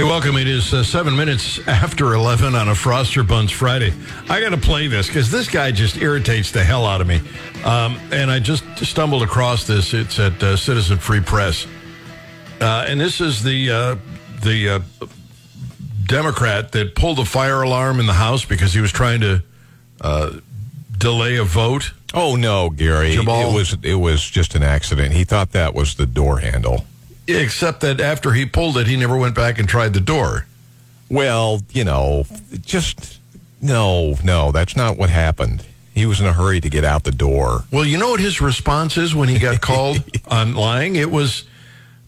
Hey, welcome. It is uh, seven minutes after 11 on a Froster Buns Friday. I got to play this because this guy just irritates the hell out of me. Um, and I just stumbled across this. It's at uh, Citizen Free Press. Uh, and this is the, uh, the uh, Democrat that pulled the fire alarm in the House because he was trying to uh, delay a vote. Oh no, Gary! It was it was just an accident. He thought that was the door handle. Except that after he pulled it, he never went back and tried the door. Well, you know, just no, no, that's not what happened. He was in a hurry to get out the door. Well, you know what his response is when he got called on lying? It was,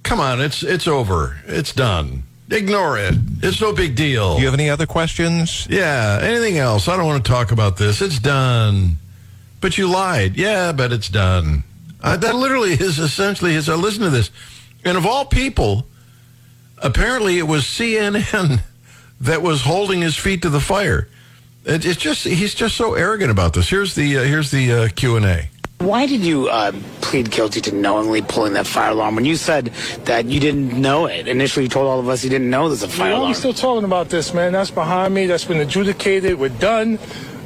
"Come on, it's it's over, it's done. Ignore it. It's no big deal." Do you have any other questions? yeah. Anything else? I don't want to talk about this. It's done. But you lied. Yeah, but it's done. Uh, that literally is essentially his. Uh, listen to this. And of all people, apparently it was CNN that was holding his feet to the fire. It, it's just he's just so arrogant about this. Here's the uh, here's the uh, Q and A. Why did you uh, plead guilty to knowingly pulling that fire alarm when you said that you didn't know it? Initially, you told all of us you didn't know there's a fire Why are we alarm. still talking about this, man? That's behind me. That's been adjudicated. We're done.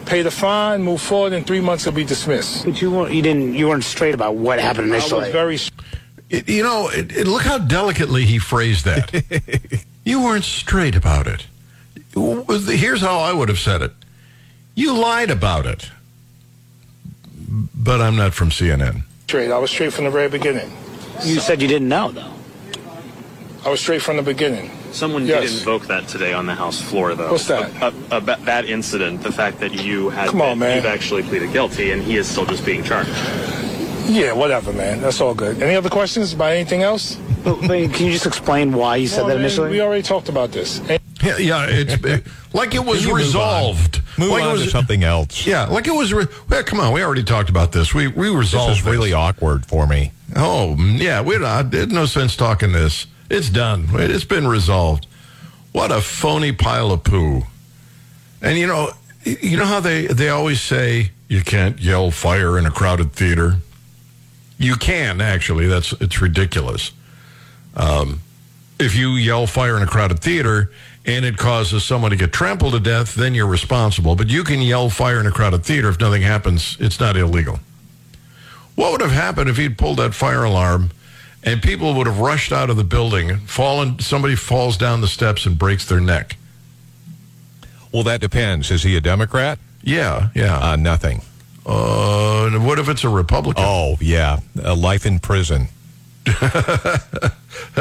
Pay the fine. Move forward. In three months, it'll be dismissed. but you weren't. You didn't. You weren't straight about what happened initially. I initially. was very. It, you know, it, it- look how delicately he phrased that. you weren't straight about it. Here's how I would have said it. You lied about it. But I'm not from CNN. straight. I was straight from the very beginning. you said you didn't know, though. I was straight from the beginning. Someone Yes. did invoke that today on the House floor, though. What's that? A- a- About that incident, the fact that you had Come on, man. you've actually pleaded guilty, and he is still just being charged. Yeah, whatever, man. That's all good. Any other questions about anything else? But, but can you just explain why you said No, that initially? we already talked about this. Yeah, yeah it's like it was Can move on? resolved. Move like on it was, to something else. Yeah, like it was. Re- well, come on, we already talked about this. We we resolved. This is really awkward for me. Oh, mm, yeah, we don't, there's no sense talking this. It's done. It's been resolved. What a phony pile of poo. And you know, you know how they, they always say you can't yell fire in a crowded theater? You can, actually. That's It's ridiculous. Um, if you yell fire in a crowded theater and it causes someone to get trampled to death, then you're responsible. But you can yell fire in a crowded theater if nothing happens. It's not illegal. What would have happened if he'd pulled that fire alarm and people would have rushed out of the building, fallen, somebody falls down the steps and breaks their neck? Well, that depends. Is he a Democrat? Yeah, yeah. Uh, nothing. Uh, and what if it's a Republican? Oh, yeah. A life in prison.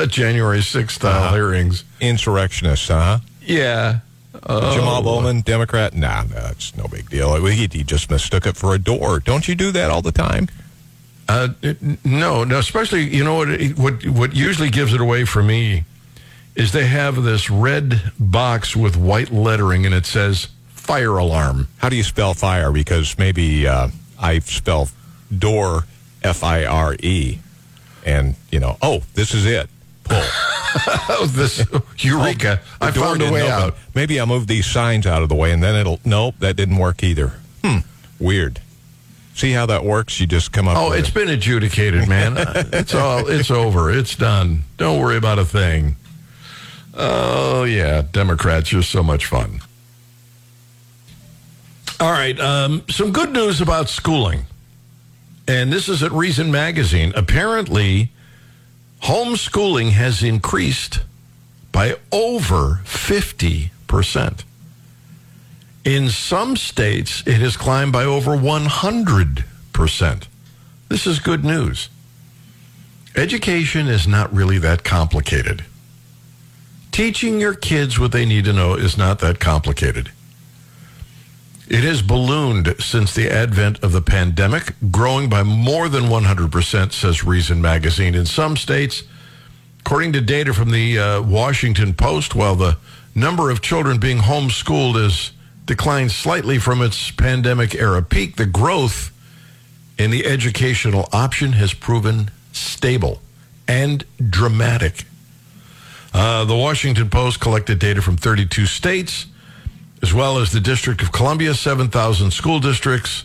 January 6th style Uh-huh. hearings. Insurrectionist, huh? Yeah. Jamal Bowman, Democrat? Nah, that's no big deal. He, he just mistook it for a door. Don't you do that all the time? Uh, it- no, no. Especially, you know what? What what usually gives it away for me is they have this red box with white lettering, and it says fire alarm. How do you spell fire? Because maybe uh, I spell door F I R E, and you know, oh, this is it. Pull. Oh, this eureka! The I found a way open. out. Maybe I'll move these signs out of the way, and then it'll. Nope, that didn't work either. Hmm. Weird. See how that works? You just come up. Oh, it's it. been adjudicated, man. it's all. It's over. It's done. Don't worry about a thing. Oh yeah, Democrats, you're so much fun. All right, um, some good news about schooling, and this is at Reason Magazine. Apparently, homeschooling has increased by over fifty percent. In some states, it has climbed by over 100%. This is good news. Education is not really that complicated. Teaching your kids what they need to know is not that complicated. It has ballooned since the advent of the pandemic, growing by more than 100%, says Reason Magazine. In some states, according to data from the uh, Washington Post, while the number of children being homeschooled has declined slightly from its pandemic era peak, the growth in the educational option has proven stable and dramatic. Uh, the Washington Post collected data from 32 states, as well as the District of Columbia, 7,000 school districts.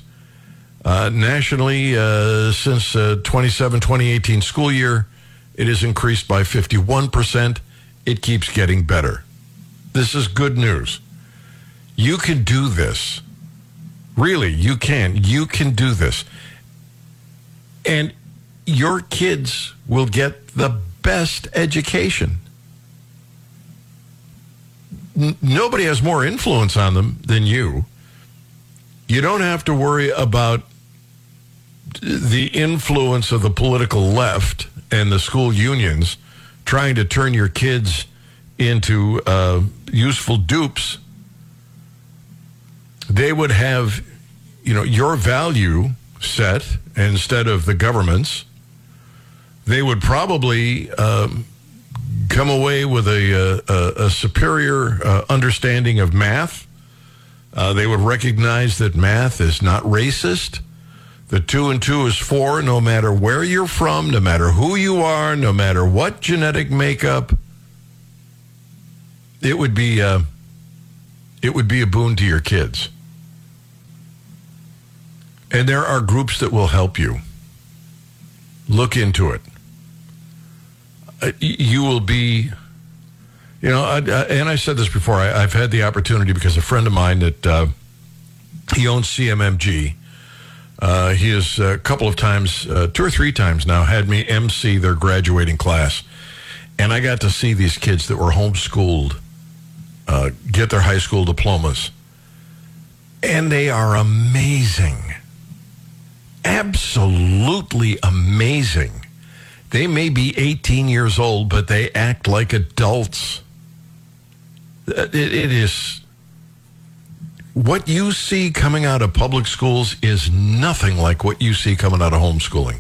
Uh, nationally, uh, since uh, 27 2018 school year, it has increased by 51%. It keeps getting better. This is good news. You can do this. Really, you can. You can do this. And your kids will get the best education. Nobody has more influence on them than you. You don't have to worry about the influence of the political left and the school unions trying to turn your kids into uh, useful dupes. They would have, you know, your value set instead of the government's. They would probably um, come away with a, a, a superior uh, understanding of math. Uh, they would recognize that math is not racist. The two and two is four, no matter where you're from, no matter who you are, no matter what genetic makeup. It would be uh, it would be a boon to your kids. And there are groups that will help you. Look into it. Uh, you will be, you know, I, I, and I said this before. I, I've had the opportunity because a friend of mine that uh, he owns CMMG. Uh, he has a couple of times, uh, two or three times now, had me MC their graduating class, and I got to see these kids that were homeschooled uh, get their high school diplomas, and they are amazing, absolutely amazing. They may be 18 years old, but they act like adults. Uh, It, it is what you see coming out of public schools is nothing like what you see coming out of homeschooling.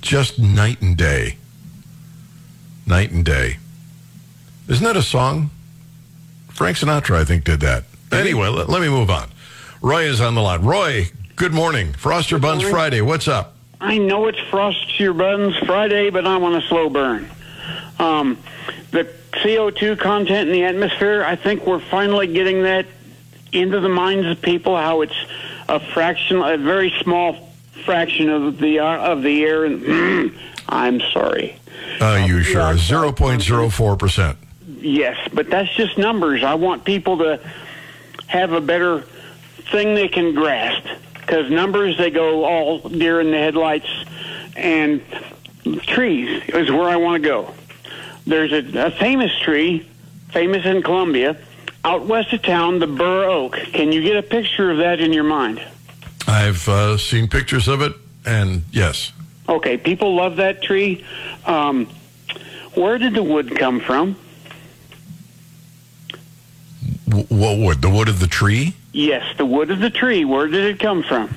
Just night and day. Night and day. Isn't that a song? Frank Sinatra, I think, did that. Anyway, let, let me move on. Roy is on the line. Roy, good morning. Frost your Buns morning. Friday. What's up? I know it's Frost Your Buns Friday, but I'm on a slow burn. Um, the CO2 content in the atmosphere, I think we're finally getting that into the minds of people. How it's a fraction, a very small fraction of the uh, of the air. And I'm sorry. Uh, you sure? Zero point zero four percent. Yes, but that's just numbers. I want people to have a better thing they can grasp because numbers they go all deer in the headlights, and trees is where I want to go. There's a, a famous tree, famous in Columbia, out west of town, the Burr Oak. Can you get a picture of that in your mind? I've uh, seen pictures of it, and yes, Okay, people love that tree. Um, where did the wood come from? w- what wood? The wood of the tree? Yes, the wood of the tree. Where did it come from?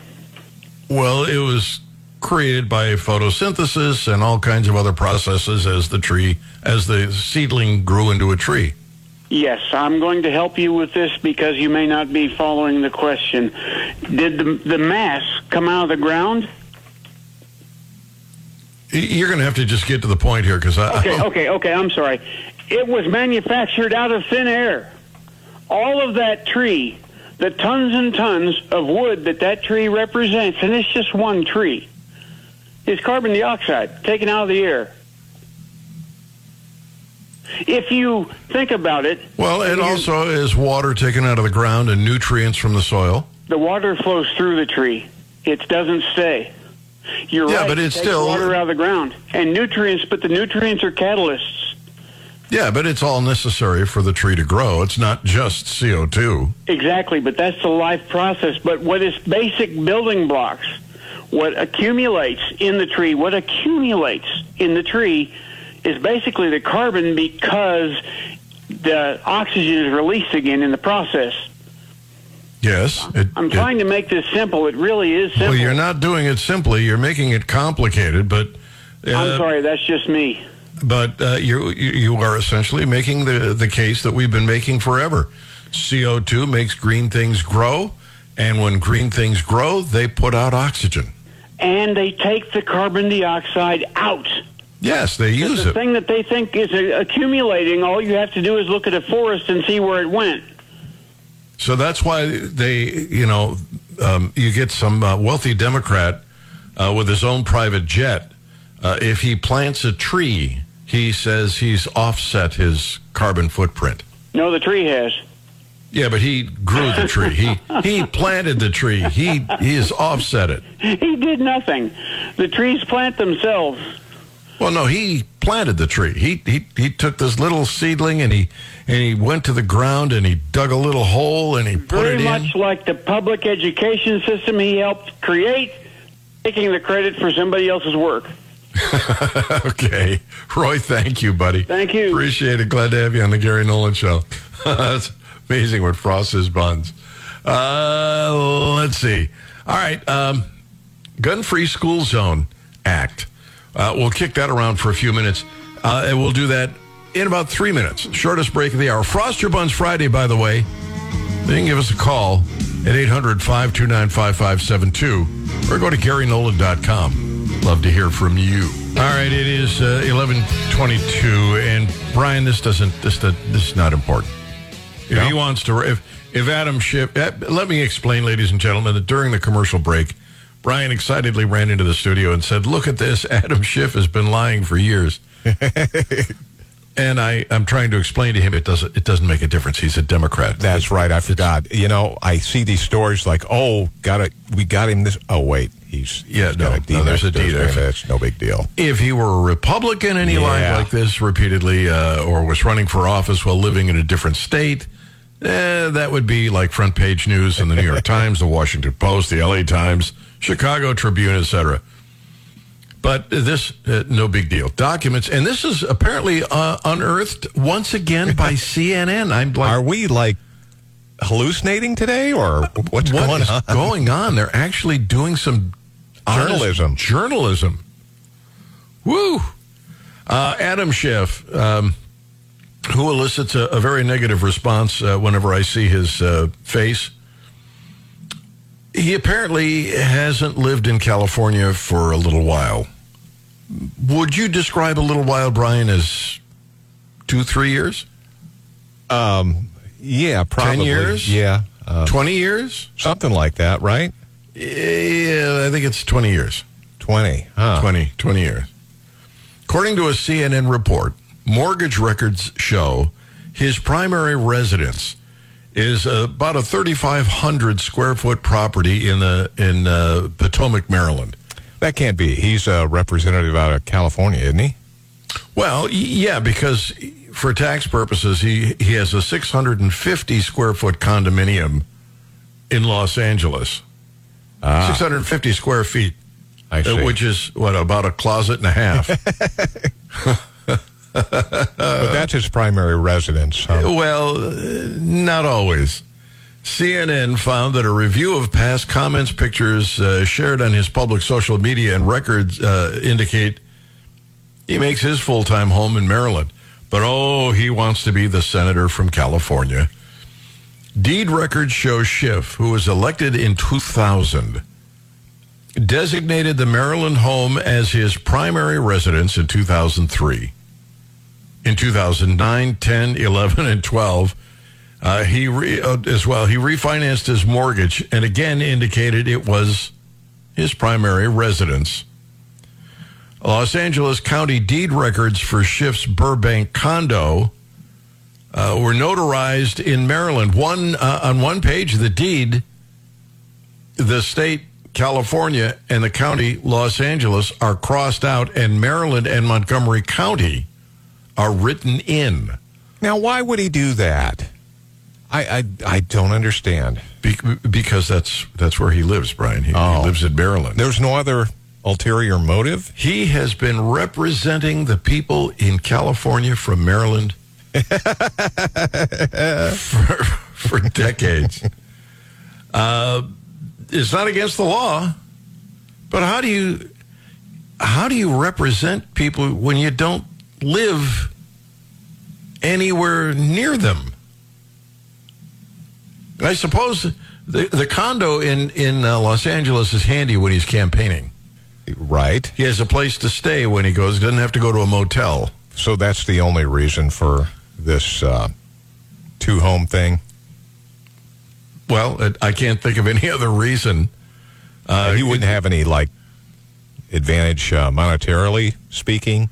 Well, it was created by photosynthesis and all kinds of other processes as the tree, as the seedling grew into a tree. Yes, I'm going to help you with this because you may not be following the question. Did the, the mass come out of the ground? You're going to have to just get to the point here because I. Okay, okay, okay, I'm sorry. It was manufactured out of thin air. All of that tree, the tons and tons of wood that that tree represents, and it's just one tree, is carbon dioxide taken out of the air. If you think about it, Well, it also is water taken out of the ground and nutrients from the soil. the water flows through the tree. It doesn't stay. You're Yeah, right. but it it's takes still- water out of the ground and nutrients, but the nutrients are catalysts. Yeah, but it's all necessary for the tree to grow. It's not just CO2. Exactly, but that's the life process. But what is basic building blocks, what accumulates in the tree, what accumulates in the tree is basically the carbon because the oxygen is released again in the process. Yes. It, I'm it- trying to make this simple. It really is simple. well, you're not doing it simply. You're making it complicated, but. Uh, I'm sorry, that's just me. But uh, you you are essentially making the the case that we've been making forever. CO2 makes green things grow, and when green things grow, they put out oxygen. And they take the carbon dioxide out. Yes, they use the it. The thing that they think is uh, accumulating, all you have to do is look at a forest and see where it went. So that's why they, you know, um, you get some uh, wealthy Democrat uh, with his own private jet. Uh, if he plants a tree he says he's offset his carbon footprint. No, the tree has. Yeah, but he grew the tree. He he planted the tree. He he has offset it. He did nothing. The trees plant themselves. Well, no, he planted the tree. He he he took this little seedling and he and he went to the ground and he dug a little hole and he put it Very much like the public education system he helped create, taking the credit for somebody else's work. okay, Roy, thank you, buddy. Thank you. Appreciate it. Glad to have you on the Gary Nolan Show. That's amazing what frosts his buns. Uh, let's see. All right, um, Gun Free School Zone Act. Uh, we'll kick that around for a few minutes, uh, and we'll do that in about three minutes. Shortest break of the hour. Frost your buns Friday, by the way. You can give us a call at 800 529 5572 or go to GaryNolan.com. Love to hear from you. All right, it is uh, 1122. And Brian, this doesn't, this, this is not important. If he wants to, if, if Adam Schiff, eh, let me explain, ladies and gentlemen, that during the commercial break, Brian excitedly ran into the studio and said, Look at this. Adam Schiff has been lying for years. and I, I'm trying to explain to him it doesn't, it doesn't make a difference. He's a Democrat. That's right. I forgot. You know, I see these stories like, oh, got it. We got him this. Oh, wait, he's Yeah, he's no, got no, there's a D. That's no big deal. if he were a Republican and he lied like this repeatedly, uh, or was running for office while living in a different state, eh, that would be like front page news in the New York Times, the Washington Post, the LA Times, Chicago Tribune, etc. But this, uh, no big deal. Documents, and this is apparently uh, unearthed once again by CNN. I'm like, Are we like hallucinating today, or what's what going on? going on? They're actually doing some Journalism. Journalism. Woo! Uh, Adam Schiff, um, who elicits a, a very negative response uh, whenever I see his uh, face. He apparently hasn't lived in California for a little while. Would you describe a little while, Brian, as two, three years, Um, Yeah, probably. Ten years? Yeah, uh, 20 years? something like that, right? Yeah, I think it's 20 years. Twenty. Huh. 20, 20 years. According to a CNN report, mortgage records show his primary residence is about a 3,500 square foot property in the in uh, Potomac, Maryland. That can't be. He's a representative out of California, isn't he? Well, yeah, because for tax purposes, he he has a 650 square foot condominium in Los Angeles. 650 square feet. I see. Which is what about a closet and a half? but that's his primary residence. huh? well, uh, not always. CNN found that a review of past comments, pictures uh, shared on his public social media and records uh, indicate he makes his full time home in Maryland. But oh, he wants to be the senator from California. Deed records show Schiff, who was elected in 2000, designated the Maryland home as his primary residence in 2003. In 2009, 10, 11, and 12, uh, he re- uh, as well he refinanced his mortgage and again indicated it was his primary residence. Los Angeles County deed records for Schiff's Burbank condo uh, were notarized in Maryland. One uh, on one page of the deed, the state California and the county Los Angeles are crossed out, and Maryland and Montgomery County are written in. Now, why would he do that? I I, I don't understand. Be- because that's that's where he lives, Brian. He, Oh. he lives in Maryland. There's no other ulterior motive. He has been representing the people in California from Maryland for, for decades. Uh, it's not against the law, but how do you how do you represent people when you don't live anywhere near them? I suppose the the condo in in uh, Los Angeles is handy when he's campaigning. Right. He has a place to stay when he goes. He doesn't have to go to a motel. So that's the only reason for this uh, two home thing. Well, it, I can't think of any other reason. Uh, he wouldn't have any like advantage uh, monetarily speaking.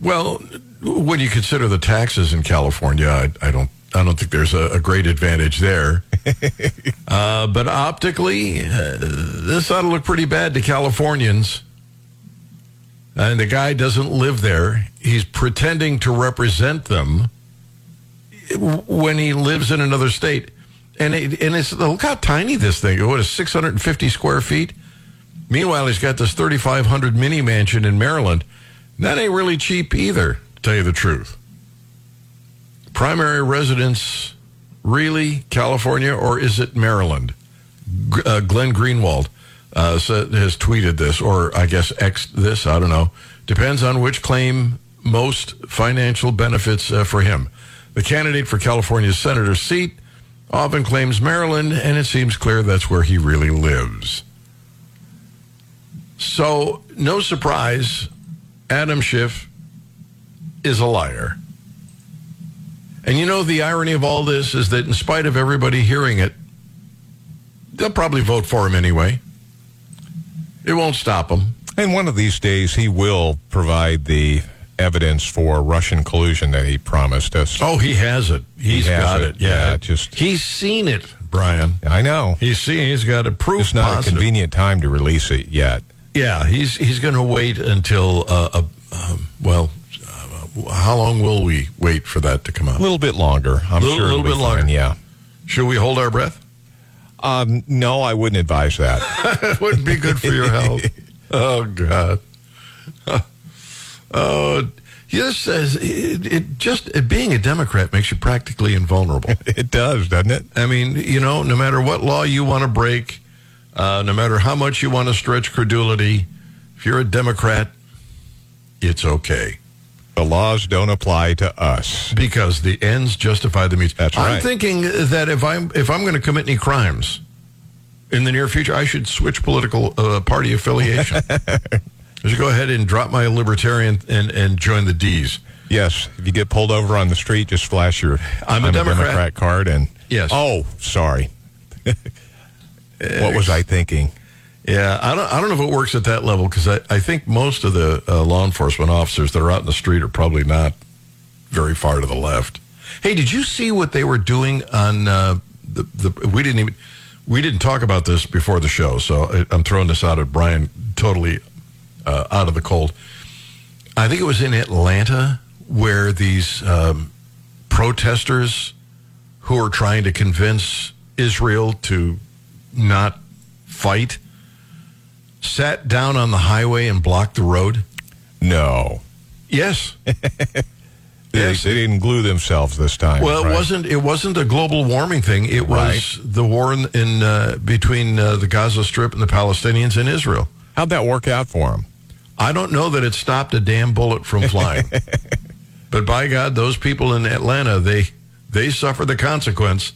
Well, when you consider the taxes in California, I, I don't. I don't think there's a, a great advantage there. uh, but optically, uh, this ought to look pretty bad to Californians. And the guy doesn't live there. He's pretending to represent them when he lives in another state. And it, and it's look how tiny this thing. What is 650 square feet? Meanwhile, he's got this 3,500 mini mansion in Maryland. That ain't really cheap either, to tell you the truth. Primary residence, really California, or is it Maryland? G- uh, Glenn Greenwald uh, has tweeted this, or I guess X this. I don't know. Depends on which claim most financial benefits uh, for him. The candidate for California's senator seat often claims Maryland, and it seems clear that's where he really lives. So, no surprise, Adam Schiff is a liar. And you know, the irony of all this is that in spite of everybody hearing it, they'll probably vote for him anyway. It won't stop him. And one of these days, he will provide the evidence for Russian collusion that he promised us. Oh, he has it. He's has got it. it. Yeah, Yeah, just- he's seen it, Brian. I know. He's seen. He's got a proof. It's not positive. a convenient time to release it yet. Yeah, he's he's going to wait until uh, uh, um, well, uh, how long will we wait for that to come out? A little bit longer. I'm Little- sure it'll little bit longer. fine, Yeah. Should we hold our breath? Um, no, I wouldn't advise that. it wouldn't be good for your health. Oh God. Oh, this says it, it just it, being a Democrat makes you practically invulnerable. it does, doesn't it? I mean, you know, no matter what law you want to break, uh, no matter how much you want to stretch credulity, if you're a Democrat, it's okay The laws don't apply to us. because the ends justify the means. That's right. I'm thinking that if I'm if I'm going to commit any crimes in the near future, I should switch political uh, party affiliation. I should go ahead and drop my libertarian and, and join the D's. Yes, if you get pulled over on the street, just flash your I'm a Democrat. card and Yes. Oh, sorry. what was I thinking? Yeah, I don't. I don't know if it works at that level because I, I think most of the uh, law enforcement officers that are out in the street are probably not very far to the left. Hey, did you see what they were doing on uh, the the? We didn't even we didn't talk about this before the show, so I, I'm throwing this out at Brian totally uh, out of the cold. I think it was in Atlanta where these um, protesters who are trying to convince Israel to not fight sat down on the highway and blocked the road? No. Yes. They, Yes. they didn't glue themselves this time. Well, it right? wasn't. It wasn't a global warming thing. It was the war in, in uh, between uh, the Gaza Strip and the Palestinians and Israel. How'd that work out for them? I don't know that it stopped a damn bullet from flying, but by God, those people in Atlanta they they suffer the consequence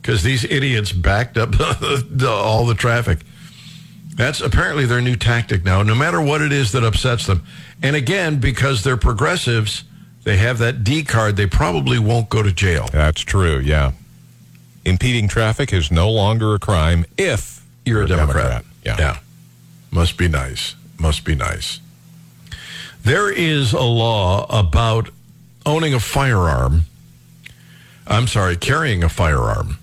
because these idiots backed up the, all the traffic. That's apparently their new tactic now. No matter what it is that upsets them, and again, because they're progressives, they have that D card. They probably won't go to jail. That's true, yeah. Impeding traffic is no longer a crime if You're a Democrat. Yeah. Yeah. Must be nice. Must be nice. There is a law about owning a firearm. I'm sorry, carrying a firearm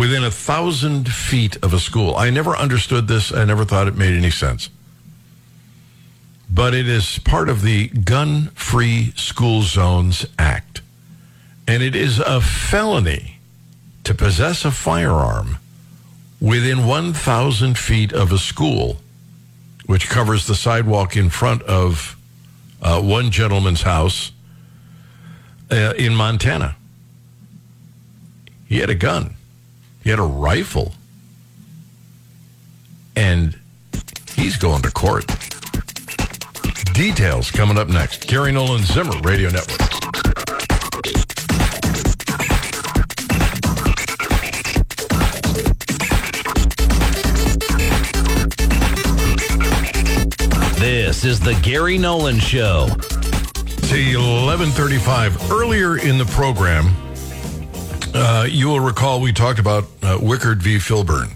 within a thousand feet of a school. I never understood this. I never thought it made any sense. But it is part of the Gun Free School Zones Act. And it is a felony to possess a firearm within 1,000 feet of a school, which covers the sidewalk in front of uh, one gentleman's house uh, in Montana. He had a gun, he had a rifle, and he's going to court. Details coming up next. Gary Nolan Zimmer Radio Network. This is the Gary Nolan Show. It's 1135. Earlier in the program, uh, you will recall we talked about uh, Wickard v. Filburn,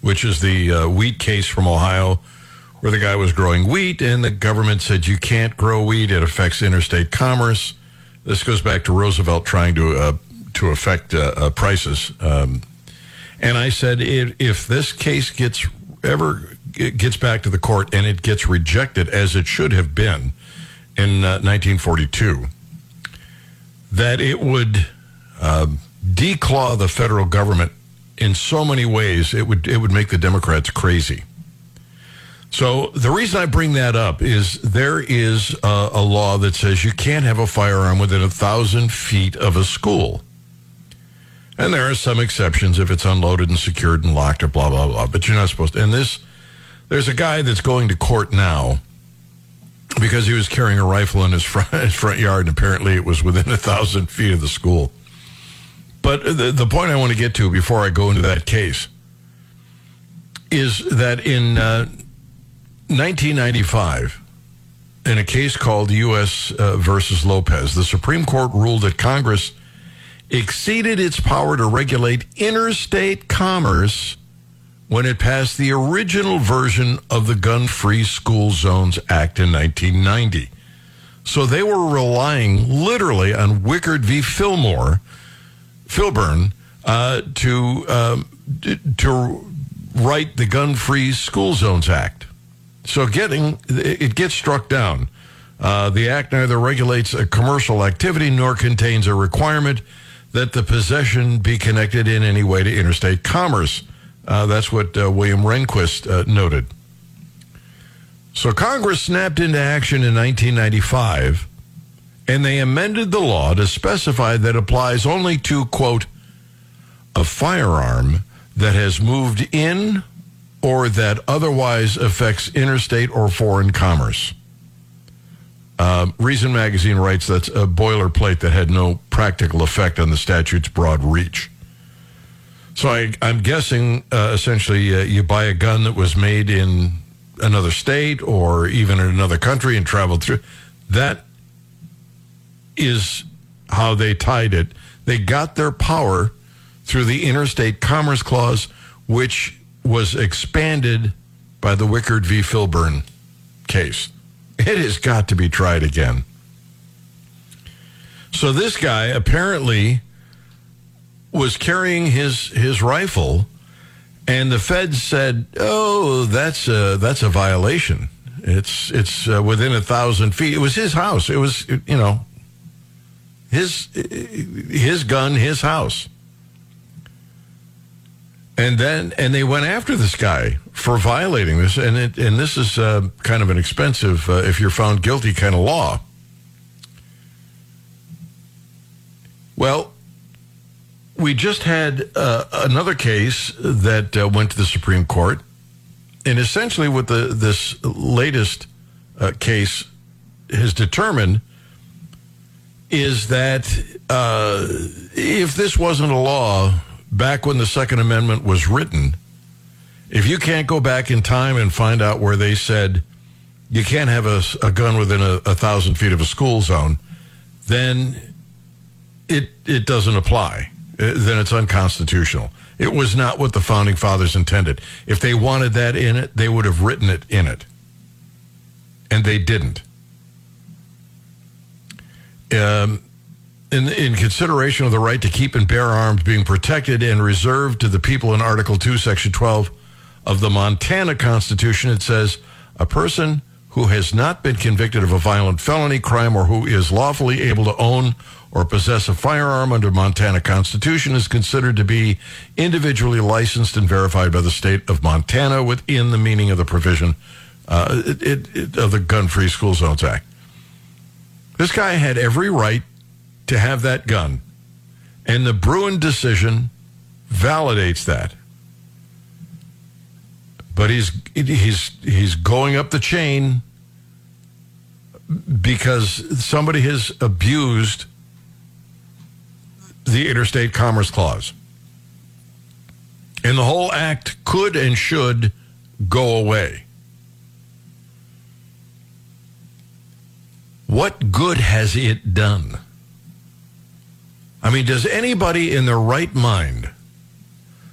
which is the uh, wheat case from Ohio where the guy was growing wheat, and the government said you can't grow wheat; it affects interstate commerce. This goes back to Roosevelt trying to uh, to affect uh, prices. Um, and I said, if, this case gets ever gets back to the court and it gets rejected as it should have been in uh, 1942, that it would uh, declaw the federal government in so many ways. It would it would make the Democrats crazy. So the reason I bring that up is there is a, a law that says you can't have a firearm within a thousand feet of a school. And there are some exceptions if it's unloaded and secured and locked or blah, blah, blah. But you're not supposed to. And this, there's a guy that's going to court now because he was carrying a rifle in his front, his front yard, and apparently it was within a thousand feet of the school. But the, the point I want to get to before I go into that case is that in uh, 1995, in a case called U.S. Uh, versus Lopez, the Supreme Court ruled that Congress exceeded its power to regulate interstate commerce when it passed the original version of the Gun Free School Zones Act in 1990. So they were relying literally on Wickard v. Fillmore, Filburn, uh, to um, to write the Gun Free School Zones Act. So getting it gets struck down. Uh, the act neither regulates a commercial activity nor contains a requirement that the possession be connected in any way to interstate commerce. Uh, that's what uh, William Rehnquist uh, noted. So Congress snapped into action in 1995, and they amended the law to specify that applies only to, quote, a firearm that has moved in or that otherwise affects interstate or foreign commerce. Uh, Reason Magazine writes that's a boilerplate that had no practical effect on the statute's broad reach. So I, am guessing uh, essentially uh, you buy a gun that was made in another state or even in another country and traveled through. That is how they tied it. They got their power through the Interstate Commerce Clause, which was expanded by the Wickard v. Filburn case. It has got to be tried again. So this guy apparently was carrying his his rifle, and the feds said, "Oh, that's a that's a violation. It's it's uh, within a thousand feet. It was his house. It was you know his his gun, his house." And then, and they went after this guy for violating this, and it, and this is uh, kind of an expensive, uh, if you're found guilty, kind of law. Well, we just had uh, another case that uh, went to the Supreme Court, and essentially, what the this latest uh, case has determined is that uh, if this wasn't a law back when the Second Amendment was written, if you can't go back in time and find out where they said you can't have a, a gun within a, a, thousand feet of a school zone, then it it doesn't apply. Uh, then it's unconstitutional. It was not what the founding fathers intended. If they wanted that in it, they would have written it in it, and they didn't. Um, in, in consideration of the right to keep and bear arms being protected and reserved to the people in Article 2, Section 12 of the Montana Constitution, it says a person who has not been convicted of a violent felony crime or who is lawfully able to own or possess a firearm under Montana Constitution is considered to be individually licensed and verified by the state of Montana within the meaning of the provision uh, it, it, of the Gun Free School Zones Act. This guy had every right to have that gun. And the Bruen decision validates that. But he's he's he's going up the chain because somebody has abused the interstate commerce clause. And the whole act could and should go away. What good has it done? I mean, does anybody in their right mind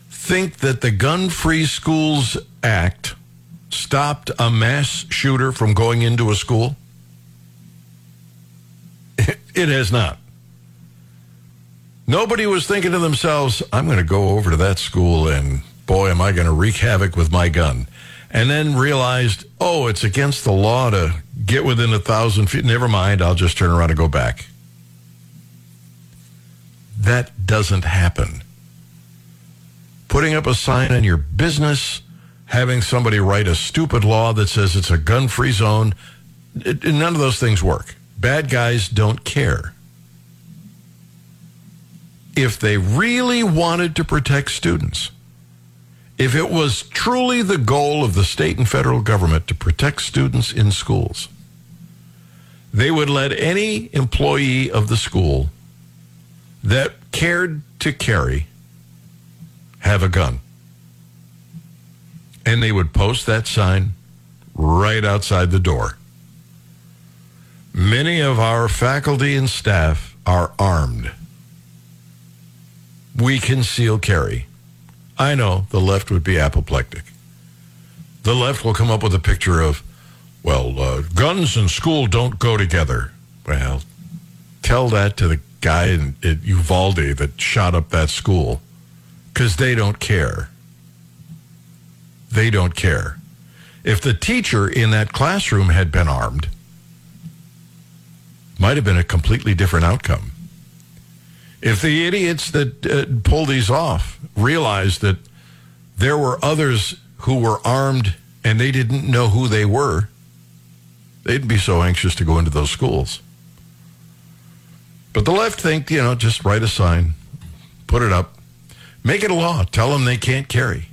think that the Gun Free Schools Act, stopped a mass shooter from going into a school? It has not. Nobody was thinking to themselves, I'm going to go over to that school and boy, am I going to wreak havoc with my gun. And then realized, oh, it's against the law to get within a thousand feet. Never mind, I'll just turn around and go back. That doesn't happen. Putting up a sign on your business, having somebody write a stupid law that says it's a gun free zone, it, none of those things work. Bad guys don't care. If they really wanted to protect students, if it was truly the goal of the state and federal government to protect students in schools, they would let any employee of the school that cared to carry have a gun. And they would post that sign right outside the door. Many of our faculty and staff are armed. We conceal carry. I know the left would be apoplectic. The left will come up with a picture of, well, uh, guns and school don't go together. Well, tell that to the guy in, at Uvalde that shot up that school because they don't care. They don't care. If the teacher in that classroom had been armed, might have been a completely different outcome. If the idiots that uh, pull these off realized that there were others who were armed and they didn't know who they were, they'd be so anxious to go into those schools. But the left think, you know, just write a sign, put it up, make it a law, tell them they can't carry.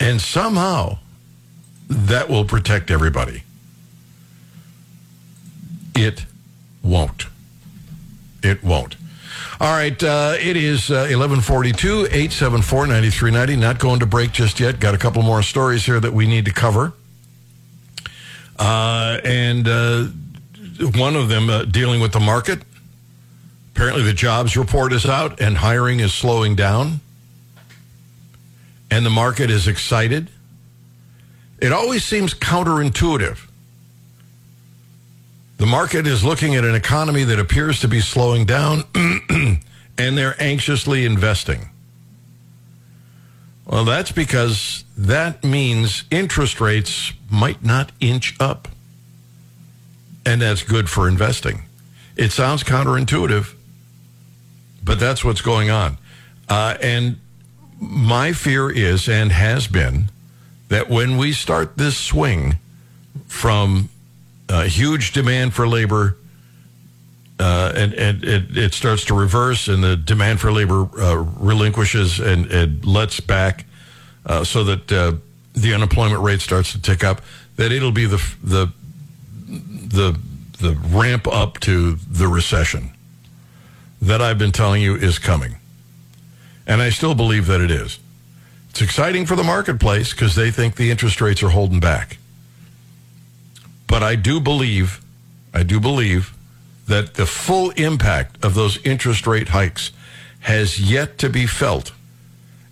And somehow that will protect everybody. It won't. It won't. All right, uh, it is uh, 1142, 874 9390. Not going to break just yet. Got a couple more stories here that we need to cover. Uh, and uh, one of them uh, dealing with the market. Apparently, the jobs report is out and hiring is slowing down. And the market is excited. It always seems counterintuitive the market is looking at an economy that appears to be slowing down, and they're anxiously investing. Well, that's because that means interest rates might not inch up. And that's good for investing. It sounds counterintuitive, but that's what's going on. Uh, and my fear is and has been that when we start this swing from uh, huge demand for labor, uh, and, and it, it, starts to reverse, and the demand for labor uh, relinquishes and, and lets back, uh, so that uh, the unemployment rate starts to tick up. That it'll be the the the the ramp up to the recession that I've been telling you is coming, and I still believe that it is. It's exciting for the marketplace because they think the interest rates are holding back. But I do believe, I do believe that the full impact of those interest rate hikes has yet to be felt.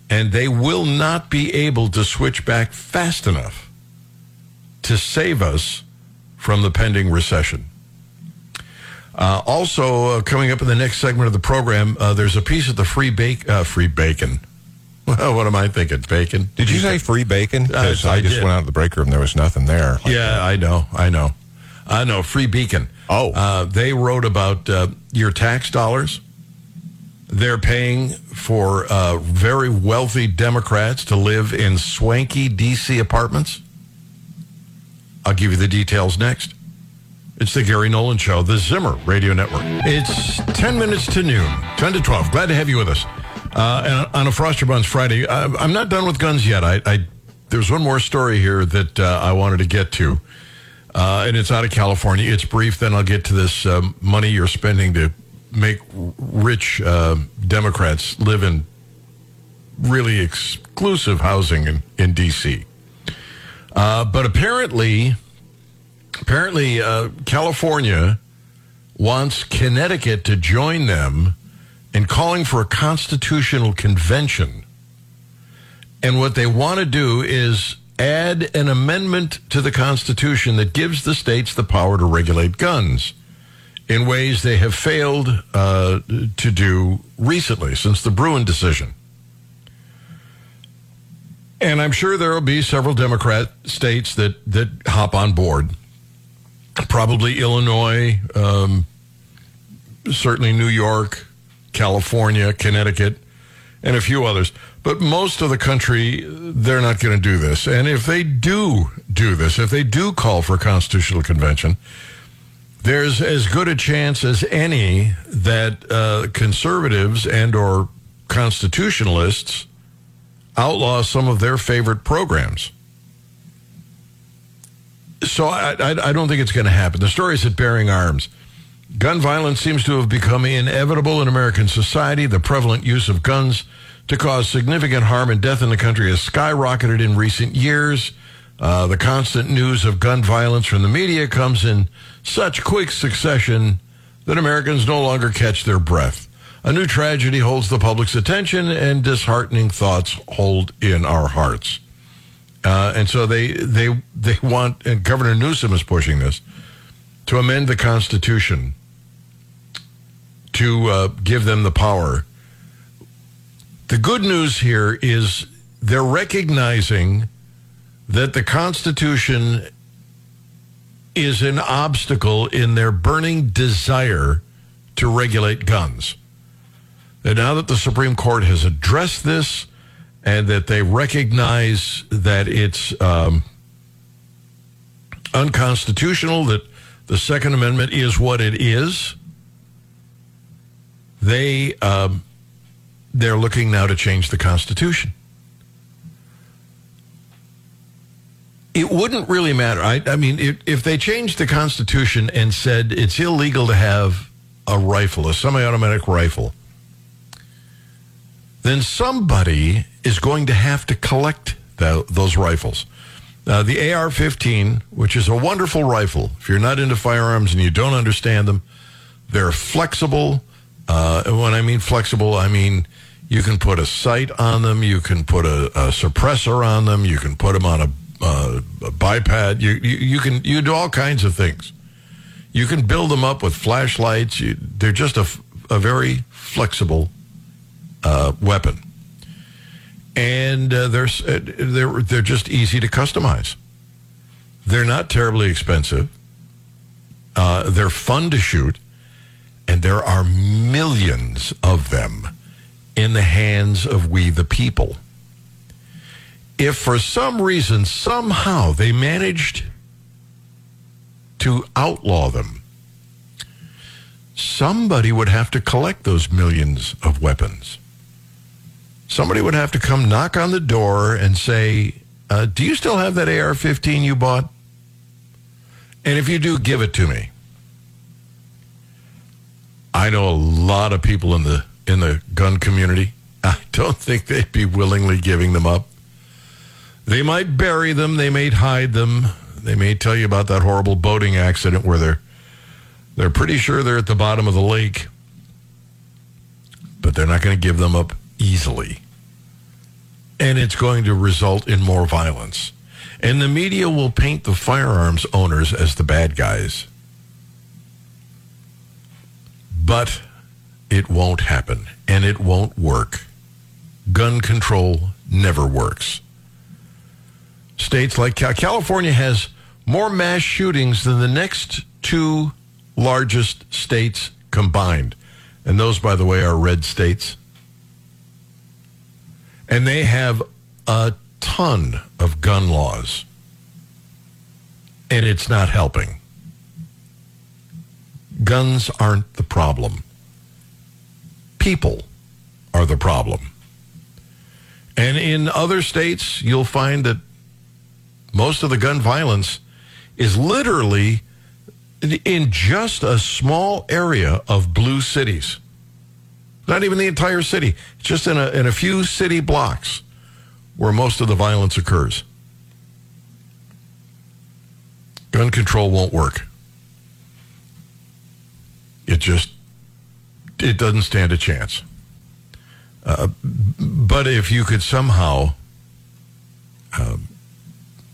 And they will not be able to switch back fast enough to save us from the pending recession. Uh, also, uh, coming up in the next segment of the program, uh, there's a piece of the free bake, uh, free bacon. Well, what am I thinking? Bacon? Did you say free bacon? Because I I, just did. went out to the break room. There was nothing there. Like yeah, I know, I know, I know. Free Beacon. Oh. uh, they wrote about uh, your tax dollars. They're paying for uh, very wealthy Democrats to live in swanky DC apartments. I'll give you the details next. It's the Gary Nolan Show, the Zimmer Radio Network. It's 10 minutes to noon, 10 to 12. Glad to have you with us. Uh, and on a Froster Buns Friday, I, I'm not done with guns yet. I, I There's one more story here that uh, I wanted to get to, uh, and it's out of California. It's brief, then I'll get to this um, money you're spending to make rich uh, Democrats live in really exclusive housing in, in D.C. Uh, but apparently, apparently, uh, California wants Connecticut to join them in calling for a constitutional convention. And what they want to do is add an amendment to the Constitution that gives the states the power to regulate guns in ways they have failed uh, to do recently since the Bruen decision. And I'm sure there will be several Democrat states that, that hop on board. Probably Illinois, um, certainly New York, California, Connecticut, and a few others. But most of the country, they're not going to do this. And if they do do this, if they do call for a constitutional convention, there's as good a chance as any that uh, conservatives and or constitutionalists outlaw some of their favorite programs. So I, I, I don't think it's going to happen. The story is at Bearing Arms. Gun violence seems to have become inevitable in American society. The prevalent use of guns to cause significant harm and death in the country has skyrocketed in recent years. Uh, the constant news of gun violence from the media comes in such quick succession that Americans no longer catch their breath. A new tragedy holds the public's attention, and disheartening thoughts hold in our hearts. Uh, and so they they they want, and Governor Newsom is pushing this to amend the Constitution to uh, give them the power. The good news here is they're recognizing that the Constitution is an obstacle in their burning desire to regulate guns. And now that the Supreme Court has addressed this and that they recognize that it's um, unconstitutional, that the Second Amendment is what it is, they um, they're looking now to change the Constitution. It wouldn't really matter. I, I mean, if, if they changed the Constitution and said it's illegal to have a rifle, a semi-automatic rifle, then somebody is going to have to collect tho- those rifles. Uh, the AR 15, which is a wonderful rifle, if you're not into firearms and you don't understand them, they're flexible. Uh, when I mean flexible, I mean you can put a sight on them, you can put a, a suppressor on them, you can put them on a, uh, a bipod, you, you, you, can you do all kinds of things. You can build them up with flashlights. You, they're just a, a very flexible uh, weapon, and uh, they're uh, they're they're just easy to customize. They're not terribly expensive. Uh, they're fun to shoot, and there are millions of them in the hands of we the people. If for some reason somehow they managed to outlaw them, somebody would have to collect those millions of weapons somebody would have to come knock on the door and say, uh, Do you still have that AR 15 you bought? And if you do, give it to me. I know a lot of people in the in the gun community. I don't think they'd be willingly giving them up. They might bury them, they may hide them, they may tell you about that horrible boating accident where they're they're pretty sure they're at the bottom of the lake. But they're not going to give them up easily. And it's going to result in more violence. And the media will paint the firearms owners as the bad guys. But it won't happen and it won't work. Gun control never works. States like California has more mass shootings than the next two largest states combined. And those, by the way, are red states. And they have a ton of gun laws. And it's not helping. Guns aren't the problem. People are the problem. And in other states, you'll find that most of the gun violence is literally in just a small area of blue cities. Not even the entire city, just in a, in a few city blocks where most of the violence occurs. Gun control won't work. It just it doesn't stand a chance. Uh, but if you could somehow uh,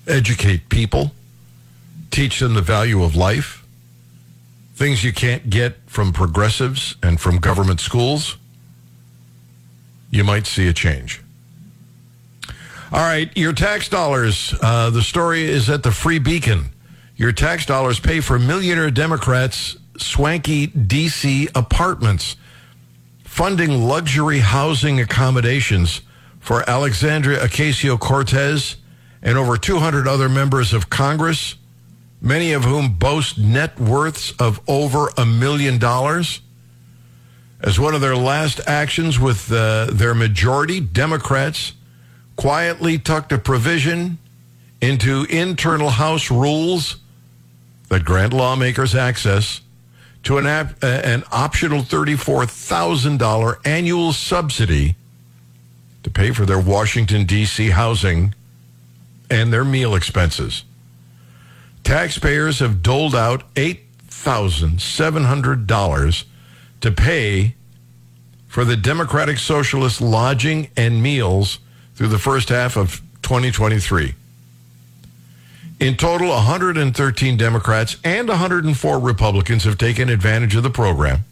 educate people, teach them the value of life, things you can't get from progressives and from government schools, you might see a change. All right, your tax dollars. Uh, the story is at the Free Beacon. Your tax dollars pay for millionaire Democrats' swanky D.C. apartments, funding luxury housing accommodations for Alexandria Ocasio Cortez and over 200 other members of Congress, many of whom boast net worths of over a million dollars. As one of their last actions with uh, their majority, Democrats quietly tucked a provision into internal House rules that grant lawmakers access to an, uh, an optional $34,000 annual subsidy to pay for their Washington, D.C. housing and their meal expenses. Taxpayers have doled out $8,700 to pay for the Democratic Socialist lodging and meals through the first half of 2023. In total, 113 Democrats and 104 Republicans have taken advantage of the program,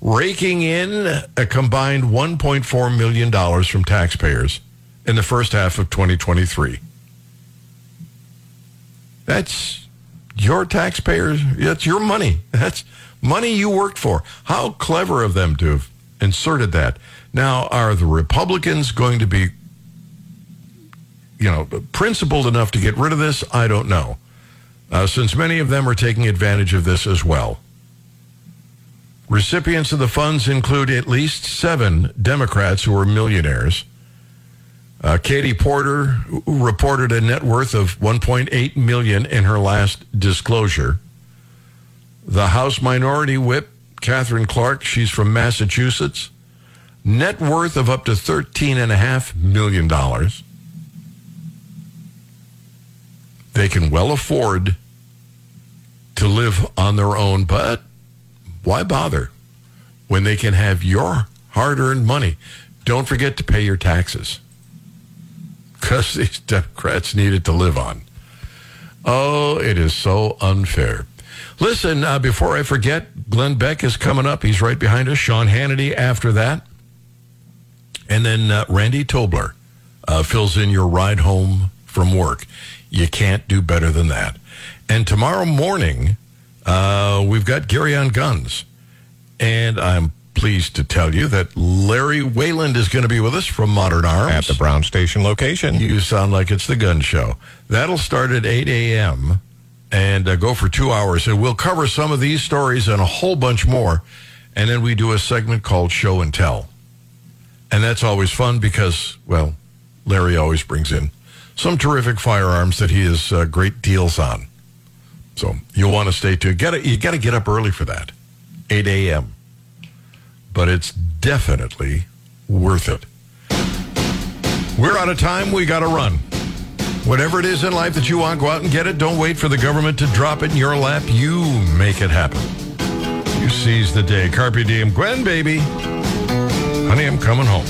raking in a combined $1.4 million from taxpayers in the first half of 2023. That's your taxpayers. That's your money. That's money you worked for. How clever of them to have inserted that. Now, are the Republicans going to be, you know, principled enough to get rid of this? I don't know. Uh, since many of them are taking advantage of this as well. Recipients of the funds include at least seven Democrats who are millionaires. Uh, Katie Porter reported a net worth of 1.8 million in her last disclosure. The House Minority Whip, Katherine Clark, she's from Massachusetts, net worth of up to 13.5 million dollars. They can well afford to live on their own, but why bother when they can have your hard-earned money? Don't forget to pay your taxes because these Democrats need it to live on. Oh, it is so unfair. Listen, uh, before I forget, Glenn Beck is coming up. He's right behind us. Sean Hannity after that. And then uh, Randy Tobler uh, fills in your ride home from work. You can't do better than that. And tomorrow morning, uh, we've got Gary on Guns. And I'm pleased to tell you that Larry Wayland is going to be with us from Modern Arms. At the Brown Station location. You sound like it's the gun show. That'll start at 8 a.m. and uh, go for two hours. And we'll cover some of these stories and a whole bunch more. And then we do a segment called Show and Tell. And that's always fun because, well, Larry always brings in some terrific firearms that he has uh, great deals on. So you'll want to stay tuned. Get you got to get up early for that, 8 a.m. But it's definitely worth it. We're out of time. We got to run. Whatever it is in life that you want, go out and get it. Don't wait for the government to drop it in your lap. You make it happen. You seize the day. Carpe diem. Gwen, baby. Honey, I'm coming home.